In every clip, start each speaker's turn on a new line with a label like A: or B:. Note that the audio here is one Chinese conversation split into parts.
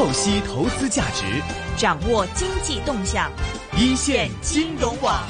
A: 透析投资价值，
B: 掌握经济动向，
A: 一线金融网。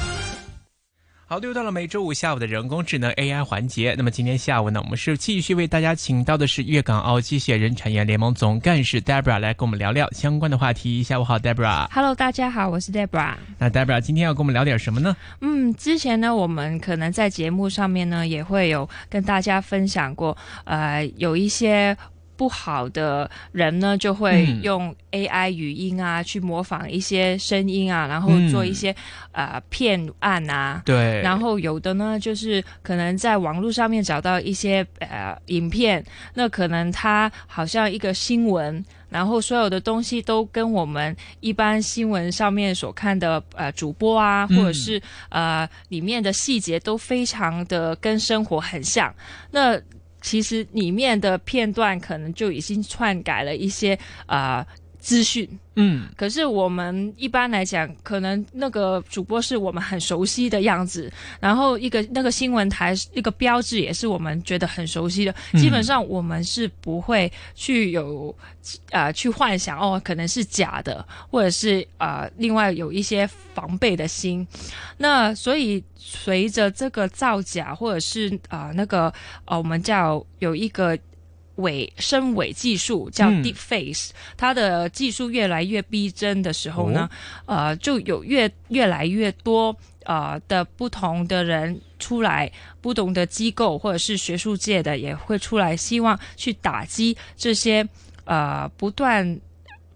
C: 好，又到了每周五下午的人工智能 AI 环节。那么今天下午呢，我们是继续为大家请到的是粤港澳机械人产业联盟总干事 Debra 来跟我们聊聊相关的话题。下午好，Debra。
D: Hello，大家好，我是 Debra。
C: 那 Debra 今天要跟我们聊点什么呢？
D: 嗯，之前呢，我们可能在节目上面呢，也会有跟大家分享过，呃，有一些。不好的人呢，就会用 AI 语音啊，去模仿一些声音啊，然后做一些、呃骗案啊。
C: 对。
D: 然后有的呢，就是可能在网络上面找到一些呃影片，那可能它好像一个新闻，然后所有的东西都跟我们一般新闻上面所看的呃主播啊，或者是呃里面的细节都非常的跟生活很像。那其实里面的片段可能就已经篡改了一些啊资讯。
C: 嗯，
D: 可是我们一般来讲，可能那个主播是我们很熟悉的样子，然后一个那个新闻台一个标志也是我们觉得很熟悉的，
C: 嗯
D: 基本上我们是不会去有呃去幻想哦，可能是假的，或者是呃另外有一些防备的心。那所以随着这个造假或者是啊、呃、那个呃我们叫有一个。伪声伪技术叫 Deep Face，、嗯、它的技术越来越逼真的时候呢，哦、呃，就有越越来越多呃的不同的人出来，不同的机构或者是学术界的也会出来，希望去打击这些呃不断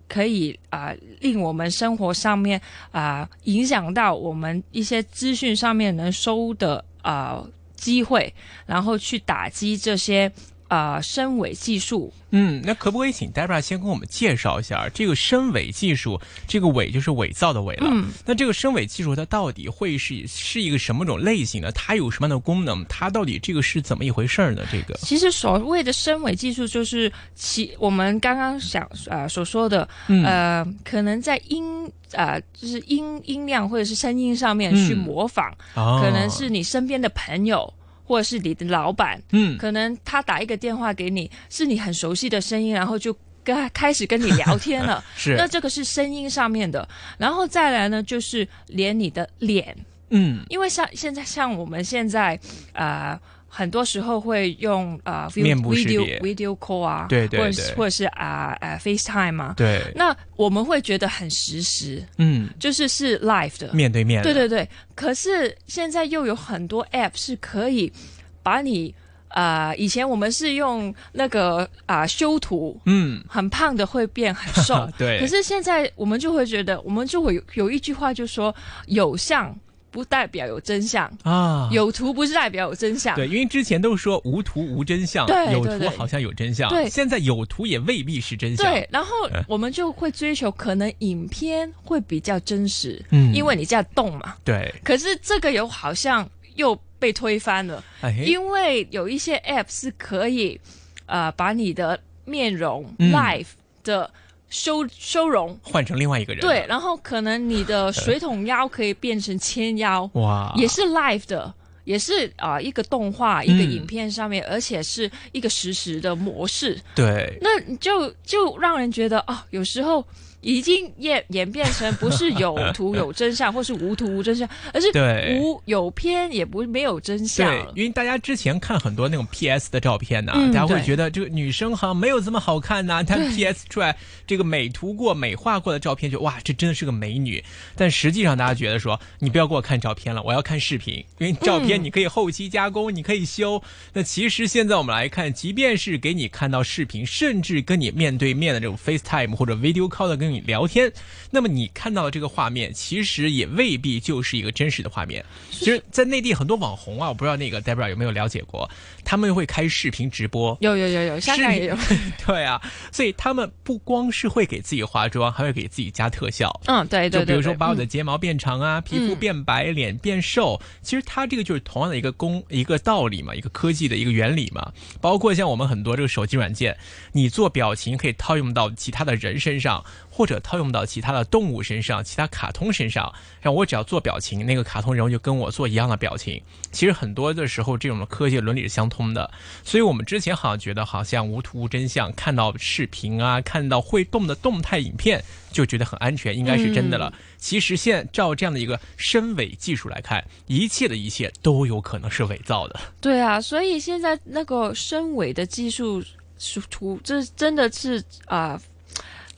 D: 可以啊、呃、令我们生活上面啊、呃、影响到我们一些资讯上面能收的呃机会，然后去打击这些。呃，声伪技术，
C: 嗯，那可不可以请 Debra 先跟我们介绍一下这个声伪技术？这个伪就是伪造的伪了。
D: 嗯，
C: 那这个声伪技术它到底会是是一个什么种类型的？它有什么样的功能？它到底这个是怎么一回事呢？这个
D: 其实所谓的声伪技术，就是其我们刚刚想呃所说的，
C: 嗯、
D: 呃，可能在音呃就是音音量或者是声音上面去模仿，
C: 嗯哦、
D: 可能是你身边的朋友。或者是你的老板，
C: 嗯，
D: 可能他打一个电话给你，是你很熟悉的声音，然后就跟他开始跟你聊天了。
C: 是，
D: 那这个是声音上面的，然后再来呢，就是连你的脸，
C: 嗯，
D: 因为像现在像我们现在呃。很多时候会用呃
C: 面部
D: video video call 啊，
C: 对对
D: 或者是或者是啊呃 FaceTime 啊，
C: 对。
D: 那我们会觉得很实时，
C: 嗯，
D: 就是是 live 的，
C: 面对面。
D: 对对对。可是现在又有很多 app 是可以把你啊、呃，以前我们是用那个啊、呃、修图，
C: 嗯，
D: 很胖的会变很瘦，
C: 对。
D: 可是现在我们就会觉得，我们就会有有一句话就说有像。不代表有真相
C: 啊，
D: 有图不是代表有真相。
C: 对，因为之前都说无图无真相，
D: 对，
C: 有图好像有真相。
D: 对，
C: 现在有图也未必是真相。
D: 对，然后我们就会追求可能影片会比较真实，
C: 嗯，
D: 因为你在动嘛。
C: 对。
D: 可是这个有好像又被推翻了，
C: 哎、
D: 因为有一些 App 是可以呃把你的面容、
C: 嗯、
D: live 的。修修容。
C: 换成另外一个人，
D: 对，然后可能你的水桶腰可以变成纤腰，
C: 哇，
D: 也是 live 的，也是啊、呃、一个动画、一个影片上面，嗯、而且是一个实时的模式，
C: 对，
D: 那就就让人觉得哦，有时候已经演演变成不是有图有真相，或是无图无真相，而是无有偏也不没有真相。
C: 对，因为大家之前看很多那种 PS 的照片呢、啊，
D: 嗯、
C: 大家会觉得这个女生好像没有这么好看呐、啊，她 PS 出来这个美图过、美化过的照片就，就哇，这真的是个美女。但实际上，大家觉得说，你不要给我看照片了，我要看视频，因为照片你可以后期加工，嗯、你可以修。那其实现在我们来看，即便是给你看到视频，甚至跟你面对面的这种 FaceTime 或者 Video Call 的跟你聊天，那么你看到的这个画面，其实也未必就是一个真实的画面。其实，在内地很多网红啊，我不知道那个 Debra 有没有了解过，他们会开视频直播，
D: 有有有有，香港也有。
C: 对啊，所以他们不光是会给自己化妆，还会给自己加特效。
D: 嗯，对对对。
C: 就比如说把我的睫毛变长啊，嗯、皮肤变白，嗯、脸变瘦。其实它这个就是同样的一个工一个道理嘛，一个科技的一个原理嘛。包括像我们很多这个手机软件，你做表情可以套用到其他的人身上。或者套用到其他的动物身上、其他卡通身上，让我只要做表情，那个卡通人物就跟我做一样的表情。其实很多的时候，这种科技伦理是相通的。所以我们之前好像觉得好像无图无真相，看到视频啊，看到会动的动态影片就觉得很安全，应该是真的了。其实现在照这样的一个深伪技术来看，一切的一切都有可能是伪造的。
D: 对啊，所以现在那个深伪的技术是图，这真的是啊、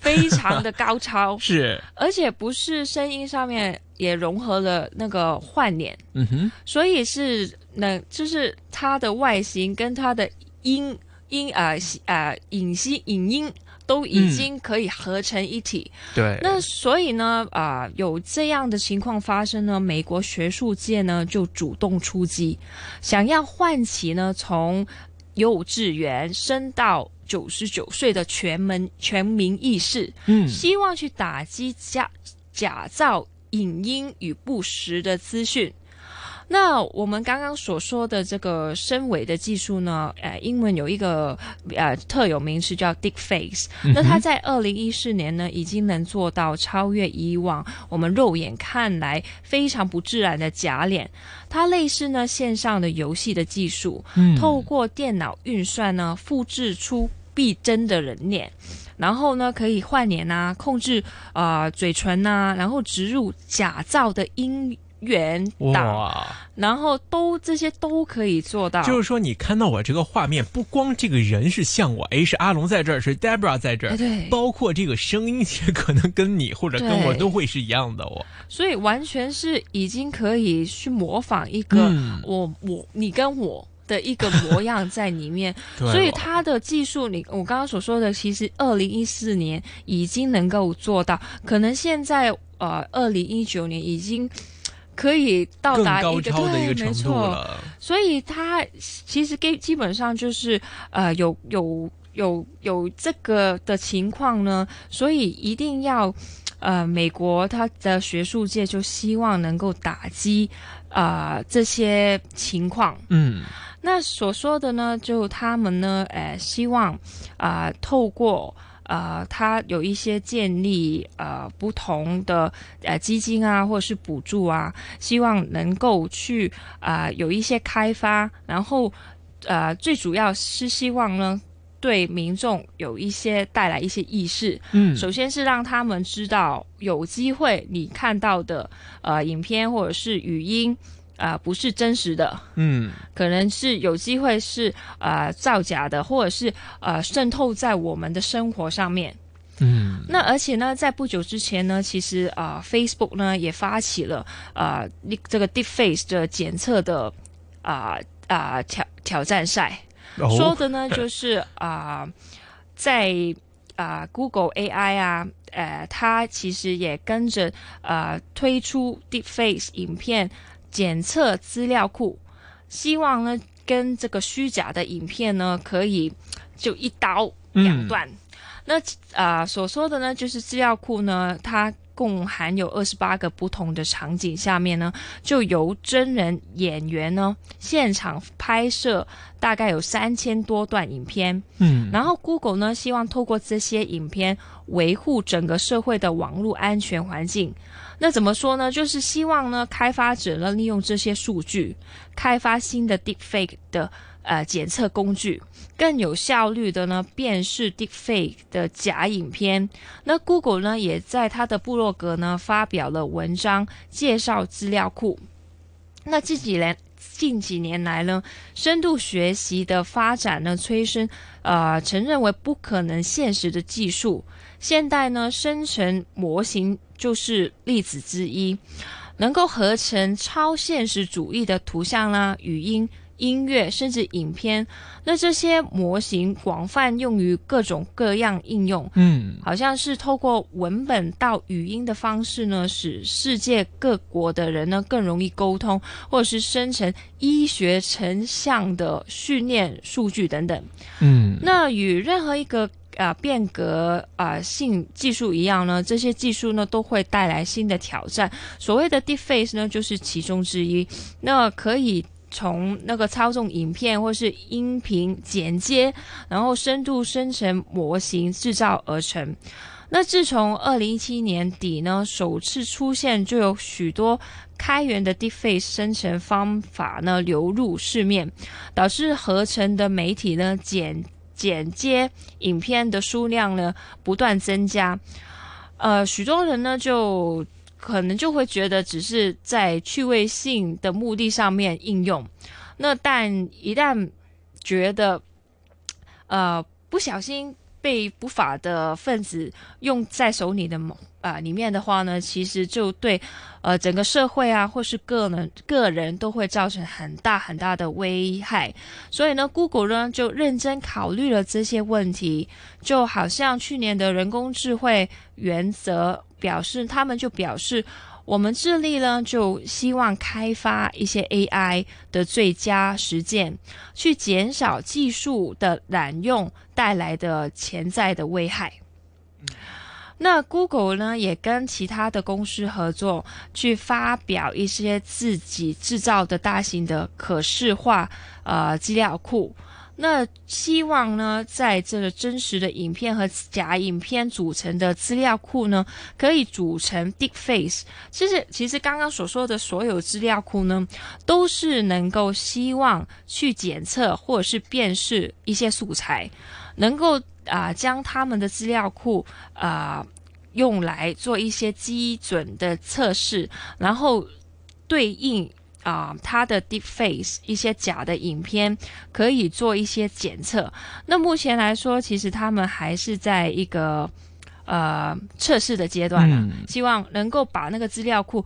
D: 非常的高超，
C: 是，
D: 而且不是声音上面也融合了那个换脸，
C: 嗯哼，
D: 所以是能就是它的外形跟它的音音啊啊影息影音都已经可以合成一体。
C: 对，
D: 那所以呢，啊、有这样的情况发生呢，美国学术界呢就主动出击，想要唤起呢从幼稚园升到九十九岁的全民全民意识，
C: 嗯，
D: 希望去打击假假造影音与不实的资讯。那我们刚刚所说的这个深伪的技术呢，呃，英文有一个呃特有名词叫 deepfakes。那它在二零一四年呢，已经能做到超越以往我们肉眼看来非常不自然的假脸。它类似呢线上的游戏的技术，
C: 嗯
D: 透过电脑运算呢，复制出逼真的人脸。然后呢，可以换脸啊，控制啊、呃嘴唇呐、然后植入假造的音源档，然后都这些都可以做到。
C: 就是说你看到我这个画面，不光这个人是像我，哎，是阿龙在这儿，是 Debra 在这儿，
D: 哎对
C: 包括这个声音其实可能跟你或者跟我都会是一样的哦。
D: 所以完全是已经可以去模仿一个
C: 嗯
D: 我、我你跟我的一个模样在里面。
C: 哦
D: 所以他的技术，你我刚刚所说的，其实二零一四年已经能够做到，可能现在呃二零一九年已经可以到达一个
C: 高超的一个
D: 对
C: 程度
D: 没错
C: 了。
D: 所以它其实基基本上就是呃有有有有这个的情况呢，所以一定要呃美国它的学术界就希望能够打击啊、呃这些情况。
C: 嗯
D: 那所说的呢，就他们呢，呃，希望啊、透过呃，他有一些建立呃不同的呃基金啊，或者是补助啊，希望能够去啊、有一些开发，然后呃最主要是希望呢。对民众有一些带来一些意识，
C: 嗯，
D: 首先是让他们知道有机会你看到的呃影片或者是语音啊、不是真实的，
C: 嗯
D: 可能是有机会是呃造假的，或者是呃渗透在我们的生活上面。
C: 嗯
D: 那而且呢，在不久之前呢，其实啊、呃 Facebook 呢也发起了啊、呃这个 Deepface 的检测的啊啊、挑挑战赛。
C: 哦
D: 说的呢就是啊、在啊、Google AI 啊，呃，它其实也跟着呃推出 Deepface 影片检测资料库，希望呢跟这个虚假的影片呢可以就一刀两断。那啊、所说的呢，就是资料库呢，它共含有二十八个不同的场景，下面呢就由真人演员呢现场拍摄，大概有三千多段影片。
C: 嗯
D: 然后 Google 呢，希望透过这些影片维护整个社会的网络安全环境。那怎么说呢？就是希望呢，开发者呢利用这些数据，开发新的 Deepfake 的呃检测工具，更有效率的呢辨识 Deepfake 的假影片。那 Google 呢也在它的部落格呢发表了文章介绍资料库。那近几年近几年来呢，深度学习的发展呢，催生呃承认为不可能现实的技术。现代呢，生成模型就是例子之一，能够合成超现实主义的图像啦、语音、音乐，甚至影片。那这些模型广泛用于各种各样应用，
C: 嗯
D: 好像是透过文本到语音的方式呢，使世界各国的人呢更容易沟通，或者是生成医学成像的训练数据等等。
C: 嗯
D: 那与任何一个啊、变革啊、性技术一样呢，这些技术呢都会带来新的挑战。所谓的 deepface 呢，就是其中之一。那可以从那个操纵影片或是音频剪接，然后深度生成模型制造而成。那自从二零一七年底呢，首次出现，就有许多开源的 Deepface 生成方法呢流入市面，导致合成的媒体呢剪剪接影片的数量呢不断增加。呃，许多人呢就可能就会觉得只是在趣味性的目的上面应用，那但一旦觉得呃不小心。被不法的分子用在手里的啊里面的话呢，其实就对呃整个社会啊，或是个人个人都会造成很大很大的危害。所以呢，Google 呢就认真考虑了这些问题，就好像去年的人工智慧原则表示，他们就表示。我们致力呢，就希望开发一些 AI 的最佳实践，去减少技术的滥用带来的潜在的危害。那 Google 呢，也跟其他的公司合作，去发表一些自己制造的大型的可视化呃资料库。那希望呢，在这个真实的影片和假影片组成的资料库呢，可以组成 Deepface。其实，其实刚刚所说的所有资料库呢，都是能够希望去检测或者是辨识一些素材，能够啊将他们的资料库啊用来做一些基准的测试，然后对应。啊，它的 deep face 一些假的影片可以做一些检测。那目前来说，其实他们还是在一个呃测试的阶段呢。希望能够把那个资料库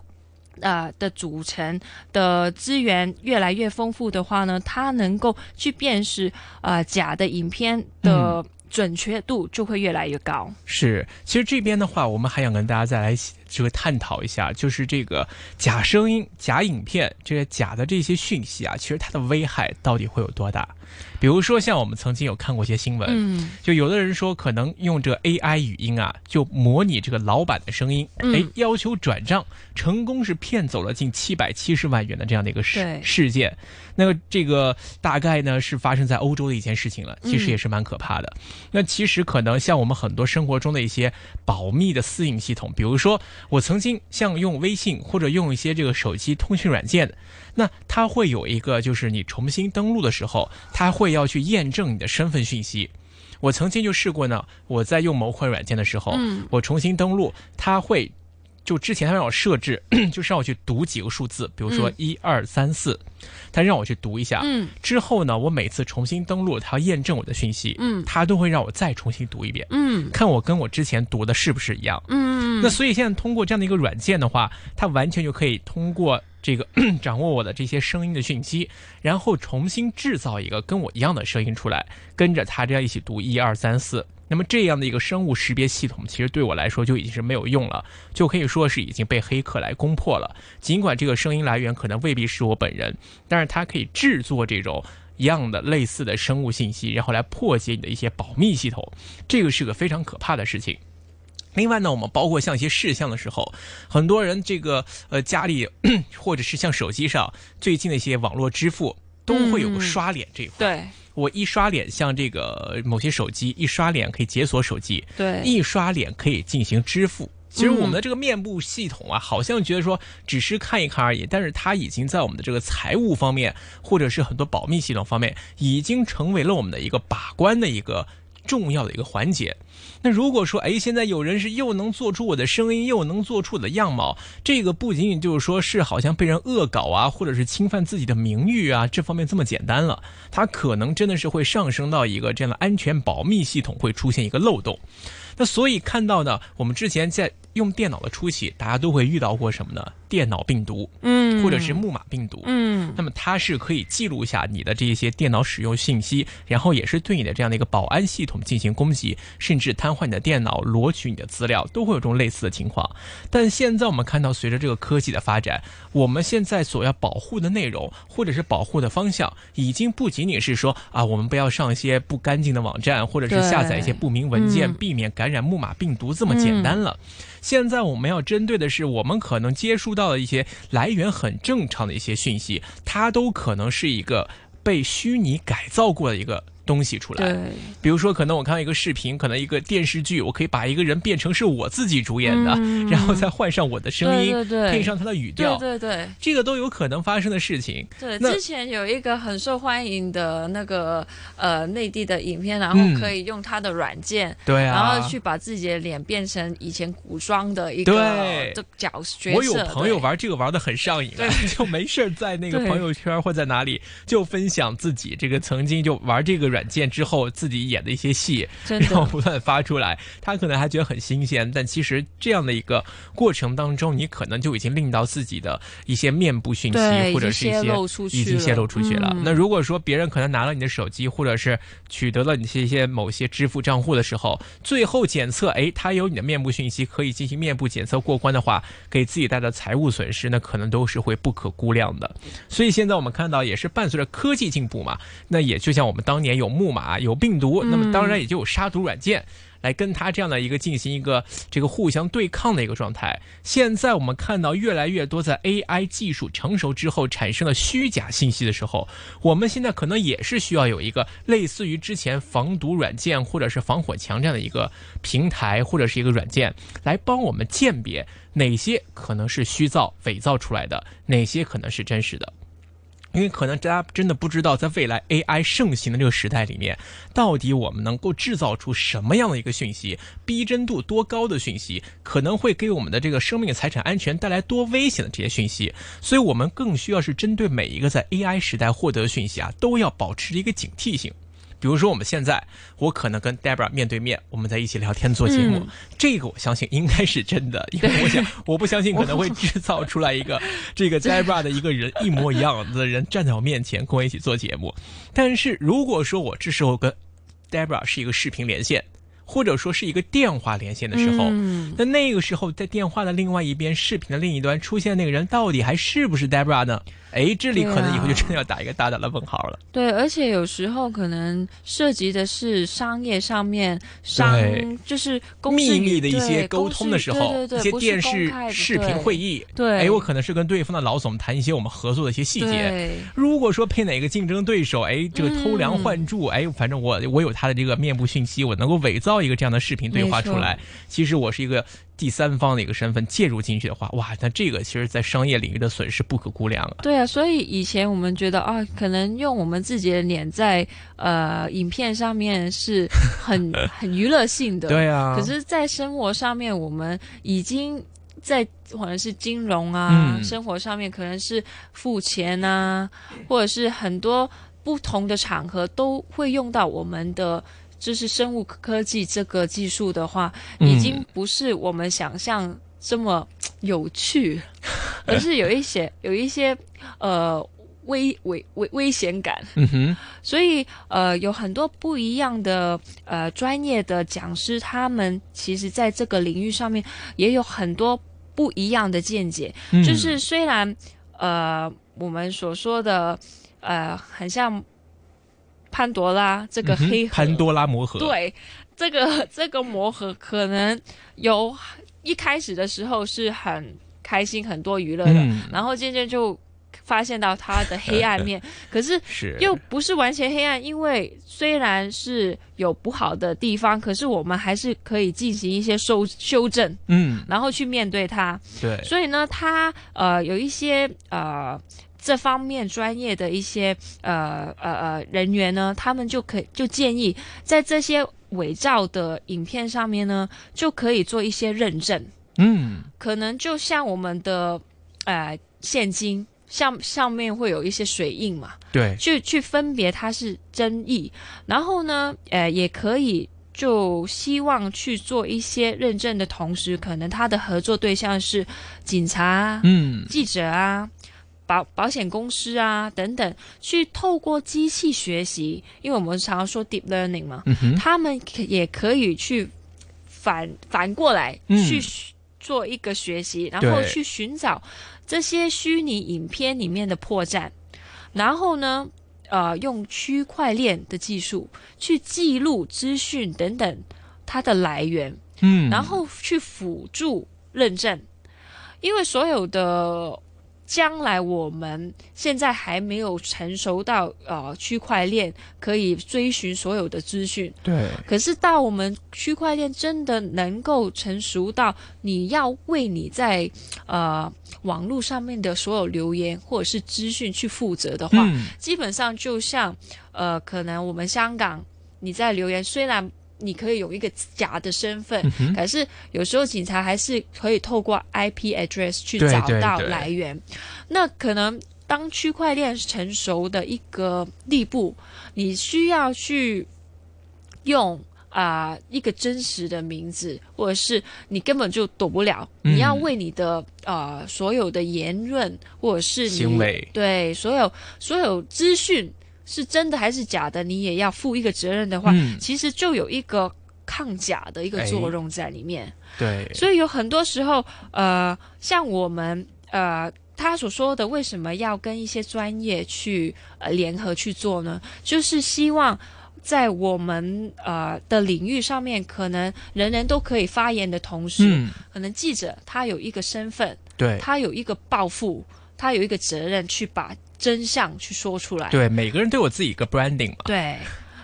D: 呃的组成的资源越来越丰富的话呢，它能够去辨识呃假的影片的准确度就会越来越高。
C: 是，其实这边的话，我们还想跟大家再来。就会探讨一下，就是这个假声音、假影片，这些假的这些讯息啊，其实它的危害到底会有多大？比如说，像我们曾经有看过一些新闻，嗯，就有的人说可能用这 AI 语音啊，就模拟这个老板的声音，哎，要求转账，成功是骗走了近七百七十万元的这样的一个事事件。那个这个大概呢是发生在欧洲的一件事情了，其实也是蛮可怕的。那其实可能像我们很多生活中的一些保密的私隐系统，比如说。我曾经像用微信或者用一些这个手机通讯软件，那它会有一个，就是你重新登录的时候，它会要去验证你的身份信息。我曾经就试过呢，我在用某款软件的时候，我重新登录，它会。就之前他让我设置，就是让我去读几个数字，比如说一二三四，他让我去读一下。嗯，之后呢，我每次重新登录，他要验证我的讯息，嗯，他都会让我再重新读一遍，嗯，看我跟我之前读的是不是一样。嗯，那所以现在通过这样的一个软件的话，它完全就可以通过这个 掌握我的这些声音的讯息，然后重新制造一个跟我一样的声音出来，跟着他这样一起读一二三四。那么这样的一个生物识别系统，其实对我来说就已经是没有用了，就可以说是已经被黑客来攻破了。尽管这个声音来源可能未必是我本人，但是它可以制作这种一样的类似的生物信息，然后来破解你的一些保密系统，这个是个非常可怕的事情。另外呢，我们包括像一些事项的时候，很多人这个呃家里 或者是像手机上最近的一些网络支付都会有个刷脸这一块。
D: 对。
C: 我一刷脸，像这个某些手机一刷脸可以解锁手机，
D: 对，
C: 一刷脸可以进行支付。其实我们的这个面部系统啊，好像觉得说只是看一看而已，但是它已经在我们的这个财务方面，或者是很多保密系统方面，已经成为了我们的一个把关的一个重要的一个环节。那如果说，哎，现在有人是又能做出我的声音，又能做出我的样貌，这个不仅仅就是说是好像被人恶搞啊，或者是侵犯自己的名誉啊，这方面这么简单了，它可能真的是会上升到一个这样的安全保密系统会出现一个漏洞。那所以看到呢，我们之前在用电脑的初期，大家都会遇到过什么呢？电脑病毒，嗯，或者是木马病毒，嗯，那么它是可以记录下你的这些电脑使用信息，然后也是对你的这样的一个保安系统进行攻击，甚至。瘫痪你的电脑、罗取你的资料，都会有这种类似的情况。但现在我们看到，随着这个科技的发展，我们现在所要保护的内容，或者是保护的方向，已经不仅仅是说啊，我们不要上一些不干净的网站，或者是下载一些不明文件，
D: 嗯
C: 避免感染木马病毒这么简单了。现在我们要针对的是，我们可能接触到的一些来源很正常的一些讯息，它都可能是一个被虚拟改造过的一个东西出来。
D: 对，
C: 比如说，可能我看到一个视频，可能一个电视剧，我可以把一个人变成是我自己主演的，
D: 嗯。
C: 然后再换上我的声音，
D: 对对对。
C: 配上他的语调，
D: 对对对。
C: 这个都有可能发生的事情。
D: 对，之前有一个很受欢迎的那个呃内地的影片，然后
C: 嗯。
D: 可以用他的软件，
C: 对啊，
D: 然后去把自己的脸变成以前古装的一个角角色。
C: 我有朋友玩这个玩的很上瘾啊，就没事儿在那个朋友圈或在哪里就分享自己这个曾经就玩这个软件之后自己演的一些戏，然后不断发出来。他可能还觉得很新鲜，但其实这样的一个过程当中，你可能就已经令到自己的一些面部讯息或者是一些
D: 露出去
C: 已经泄露出去了。
D: 嗯
C: 那如果说别人可能拿了你的手机，或者是取得了你这些某些支付账户的时候，最后检测，哎，他有你的面部讯息，可以进行面部检测过关的话，给自己带来的财务损失，那可能都是会不可估量的。所以现在我们看到，也是伴随着科技进步嘛，那也就像我们当年有木马、有病毒，那么当然也就有杀毒软件。来跟它这样的一个进行一个这个互相对抗的一个状态。现在我们看到越来越多在 AI 技术成熟之后产生了虚假信息的时候，我们现在可能也是需要有一个类似于之前防毒软件或者是防火墙这样的一个平台或者是一个软件，来帮我们鉴别哪些可能是虚造、伪造出来的，哪些可能是真实的。因为可能大家真的不知道，在未来 AI 盛行的这个时代里面，到底我们能够制造出什么样的一个讯息，逼真度多高的讯息，可能会给我们的这个生命财产安全带来多危险的这些讯息。所以，我们更需要是针对每一个在 AI 时代获得的讯息啊，都要保持一个警惕性。比如说，我们现在我可能跟 Debra 面对面，我们在一起聊天做节目，
D: 嗯
C: 这个我相信应该是真的，因为我想我不相信可能会制造出来一个 这个 Debra 的一个人一模一样的人站在我面前跟我一起做节目。但是如果说我这时候跟 Debra 是一个视频连线，或者说是一个电话连线的时候，
D: 嗯
C: 那那个时候在电话的另外一边，视频的另一端出现那个人，到底还是不是 Debra 呢？哎，这里可能以后就真的要打一个大大的问号了。
D: 对，而且有时候可能涉及的是商业上面商
C: 对
D: 就是公司
C: 秘密的一些沟通的时候，
D: 对对对
C: 一些电视视频会议，
D: 对
C: 哎，我可能是跟对方的老总谈一些我们合作的一些细节。
D: 对
C: 如果说配哪个竞争对手，哎，这个偷梁
D: 嗯
C: 换柱，哎，反正我我有他的这个面部讯息，我能够伪造一个这样的视频对话出来。其实我是一个第三方的一个身份介入进去的话，哇，那这个其实在商业领域的损失不可估量啊。
D: 对啊，所以以前我们觉得啊，可能用我们自己的脸在呃影片上面是很 很娱乐性的，
C: 对啊，
D: 可是，在生活上面，我们已经在可能是金融啊，
C: 嗯
D: 生活上面可能是付钱啊，或者是很多不同的场合都会用到我们的。就是生物科技这个技术的话，
C: 嗯
D: 已经不是我们想象这么有趣，而是有一些有一些呃危危危危险感。
C: 嗯哼，
D: 所以呃，有很多不一样的呃专业的讲师，他们其实在这个领域上面也有很多不一样的见解。
C: 嗯
D: 就是虽然呃我们所说的呃很像潘多拉这个黑盒，
C: 潘多拉魔盒，，
D: 对这个这个魔盒可能有一开始的时候是很开心、很多娱乐的，
C: 嗯，
D: 然后渐渐就发现到他的黑暗面，可是
C: 是。
D: 又不是完全黑暗，因为虽然是有不好的地方，可是我们还是可以进行一些修修正，
C: 嗯，
D: 然后去面对它。
C: 对，
D: 所以呢，他呃有一些呃这方面专业的一些呃呃呃人员呢，他们就可以就建议在这些伪造的影片上面呢，就可以做一些认证。
C: 嗯，
D: 可能就像我们的呃现金，上上面会有一些水印嘛，
C: 对，
D: 去去分别它是真意，然后呢，呃，也可以就希望去做一些认证的同时，可能他的合作对象是警察啊、
C: 嗯，
D: 记者啊。保保险公司啊等等，去透过机器学习，因为我们常常说 deep learning 嘛，
C: 嗯，
D: 他们可也可以去反反过来
C: 嗯。
D: 去学做一个学习，然后去寻找这些虚拟影片里面的破绽，然后呢，呃，用区块链的技术去记录资讯等等它的来源，
C: 嗯，
D: 然后去辅助认证，因为所有的将来我们现在还没有成熟到呃区块链可以追寻所有的资讯，
C: 对，
D: 可是到我们区块链真的能够成熟到你要为你在呃网络上面的所有留言或者是资讯去负责的话，
C: 嗯，
D: 基本上就像呃，可能我们香港你在留言，虽然你可以有一个假的身份，
C: 嗯
D: 可是有时候警察还是可以透过 IP address 去找到
C: 对对
D: 来源。那可能当区块链成熟的一个地步，你需要去用。啊、一个真实的名字，或者是你根本就躲不了，
C: 嗯
D: 你要为你的呃所有的言论或者是你
C: 行为
D: 对所有所有资讯是真的还是假的，你也要负一个责任的话，
C: 嗯
D: 其实就有一个抗假的一个
C: 哎
D: 作用在里面。
C: 对，
D: 所以有很多时候，呃，像我们呃。他所说的为什么要跟一些专业去呃联合去做呢？就是希望在我们呃的领域上面，可能人人都可以发言的同时，
C: 嗯，
D: 可能记者他有一个身份，
C: 对，
D: 他有一个抱负，他有一个责任去把真相去说出来。
C: 对，每个人都有自己一个 branding 嘛，
D: 对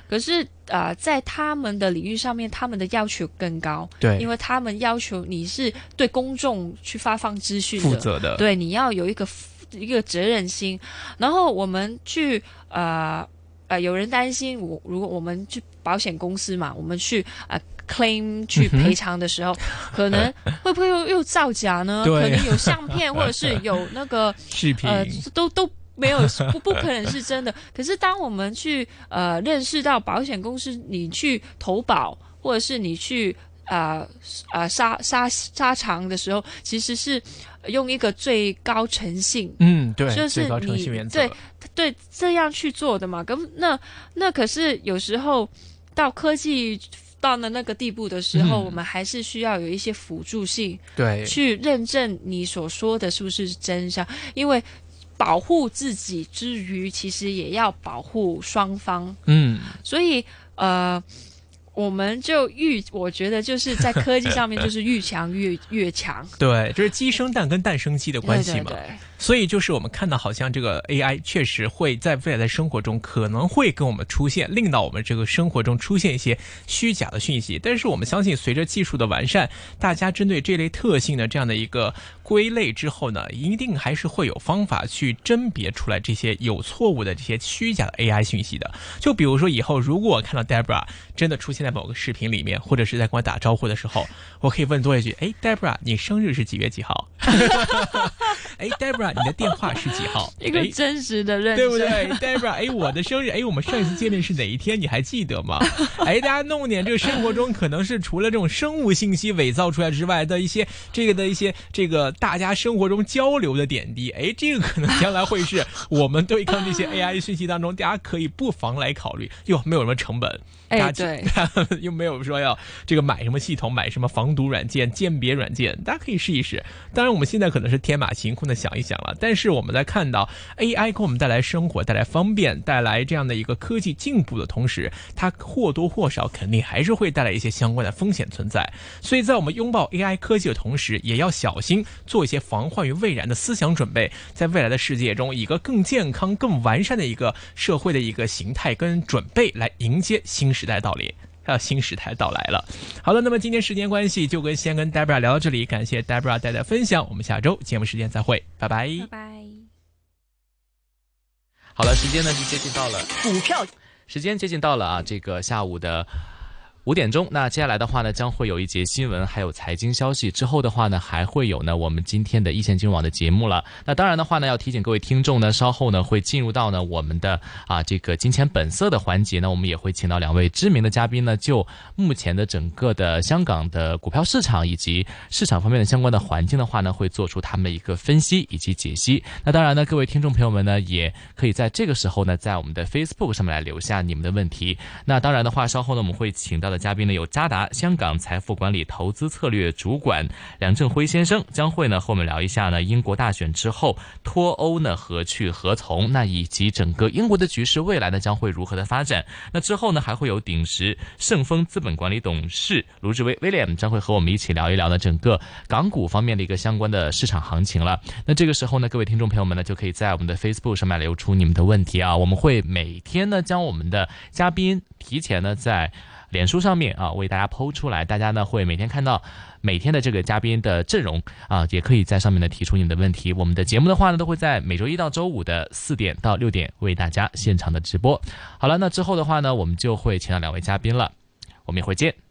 D: 可是呃，在他们的领域上面，他们的要求更高，
C: 对，
D: 因为他们要求你是对公众去发放资讯的，
C: 负责的，
D: 对，你要有一个一个责任心。然后我们去呃呃，有人担心我，如果我们去保险公司嘛，我们去呃 claim 去赔偿的时候，可能会不会又又造假呢？
C: 对。
D: 可能有相片，或者是有那个
C: 视频，
D: 呃，都都没有不不可能是真的。可是当我们去呃认识到保险公司，你去投保，或者是你去呃呃杀杀杀场的时候，其实是用一个最高诚信。
C: 嗯，对，
D: 就是你对对，这样去做的嘛。跟那那可是有时候到科技到了那个地步的时候，
C: 嗯
D: 我们还是需要有一些辅助性，
C: 对，
D: 去认证你所说的是不是真相，因为保护自己之余，其实也要保护双方，
C: 嗯，
D: 所以呃。我们就愈，我觉得就是在科技上面，就是愈强越 越强
C: 对，就是鸡生蛋跟蛋生鸡的关系嘛。
D: 对对对
C: 所以就是我们看到，好像这个 AI 确实会在未来的生活中可能会跟我们出现，令到我们这个生活中出现一些虚假的讯息。但是我们相信，随着技术的完善，大家针对这类特性的这样的一个归类之后呢，一定还是会有方法去甄别出来这些有错误的这些虚假的 AI 讯息的。就比如说以后如果我看到 Debra 真的出现在某个视频里面，或者是在跟我打招呼的时候，我可以问多一句：“哎，Debra，你生日是几月几号？” 哎，Debra，你的电话是几号？
D: 一个
C: 哎
D: 真实的认识，
C: 对不对，Debra？哎，我的生日，哎，我们上一次见面是哪一天？你还记得吗？哎，大家弄点这个生活中可能是除了这种生物信息伪造出来之外的一些这个的一些这个大家生活中交流的点滴，哎，这个可能将来会是我们对抗这些 AI 讯息当中，大家可以不妨来考虑。哟，没有什么成本，
D: 哎对，
C: 又没有说要这个买什么系统、买什么防毒软件、鉴别软件，大家可以试一试。当然，我们现在可能是天马行空的想一想但是我们在看到 AI 给我们带来生活、带来方便、带来这样的一个科技进步的同时，它或多或少肯定还是会带来一些相关的风险存在。所以在我们拥抱 AI 科技的同时，也要小心做一些防患于未然的思想准备，在未来的世界中，以一个更健康、更完善的一个社会的一个形态跟准备来迎接新时代到临。还有新时代到来了。好了，那么今天时间关系，就跟先跟 Debra 聊到这里，感谢 Debra 带来的分享，我们下周节目时间再会，拜拜。
D: 拜拜。
E: 好了，时间呢就接近到了，
A: 股票
E: 时间接近到了啊，这个下午的。五点钟，那接下来的话呢，将会有一节新闻，还有财经消息。之后的话呢，还会有呢我们今天的一线金融网的节目了。那当然的话呢，要提醒各位听众呢，稍后呢会进入到呢我们的啊这个金钱本色的环节呢，我们也会请到两位知名的嘉宾呢，就目前的整个的香港的股票市场以及市场方面的相关的环境的话呢，会做出他们的一个分析以及解析。那当然呢，各位听众朋友们呢，也可以在这个时候呢，在我们的 Facebook 上面来留下你们的问题。那当然的话，稍后呢我们会请到的。嘉宾呢有渣达香港财富管理投资策略主管梁振辉先生，将会呢和我们聊一下呢英国大选之后脱欧呢何去何从，那以及整个英国的局势未来呢将会如何的发展。那之后呢还会有鼎石盛丰资本管理董事卢志威 William 将会和我们一起聊一聊呢整个港股方面的一个相关的市场行情了。那这个时候呢，各位听众朋友们呢就可以在我们的 Facebook 上面留出你们的问题啊，我们会每天呢将我们的嘉宾提前呢在脸书上面啊为大家剖出来，大家呢会每天看到每天的这个嘉宾的阵容啊，也可以在上面呢提出你们的问题。我们的节目的话呢，都会在每周一到周五的四点到六点为大家现场的直播。好了，那之后的话呢，我们就会请到两位嘉宾了，我们一会见。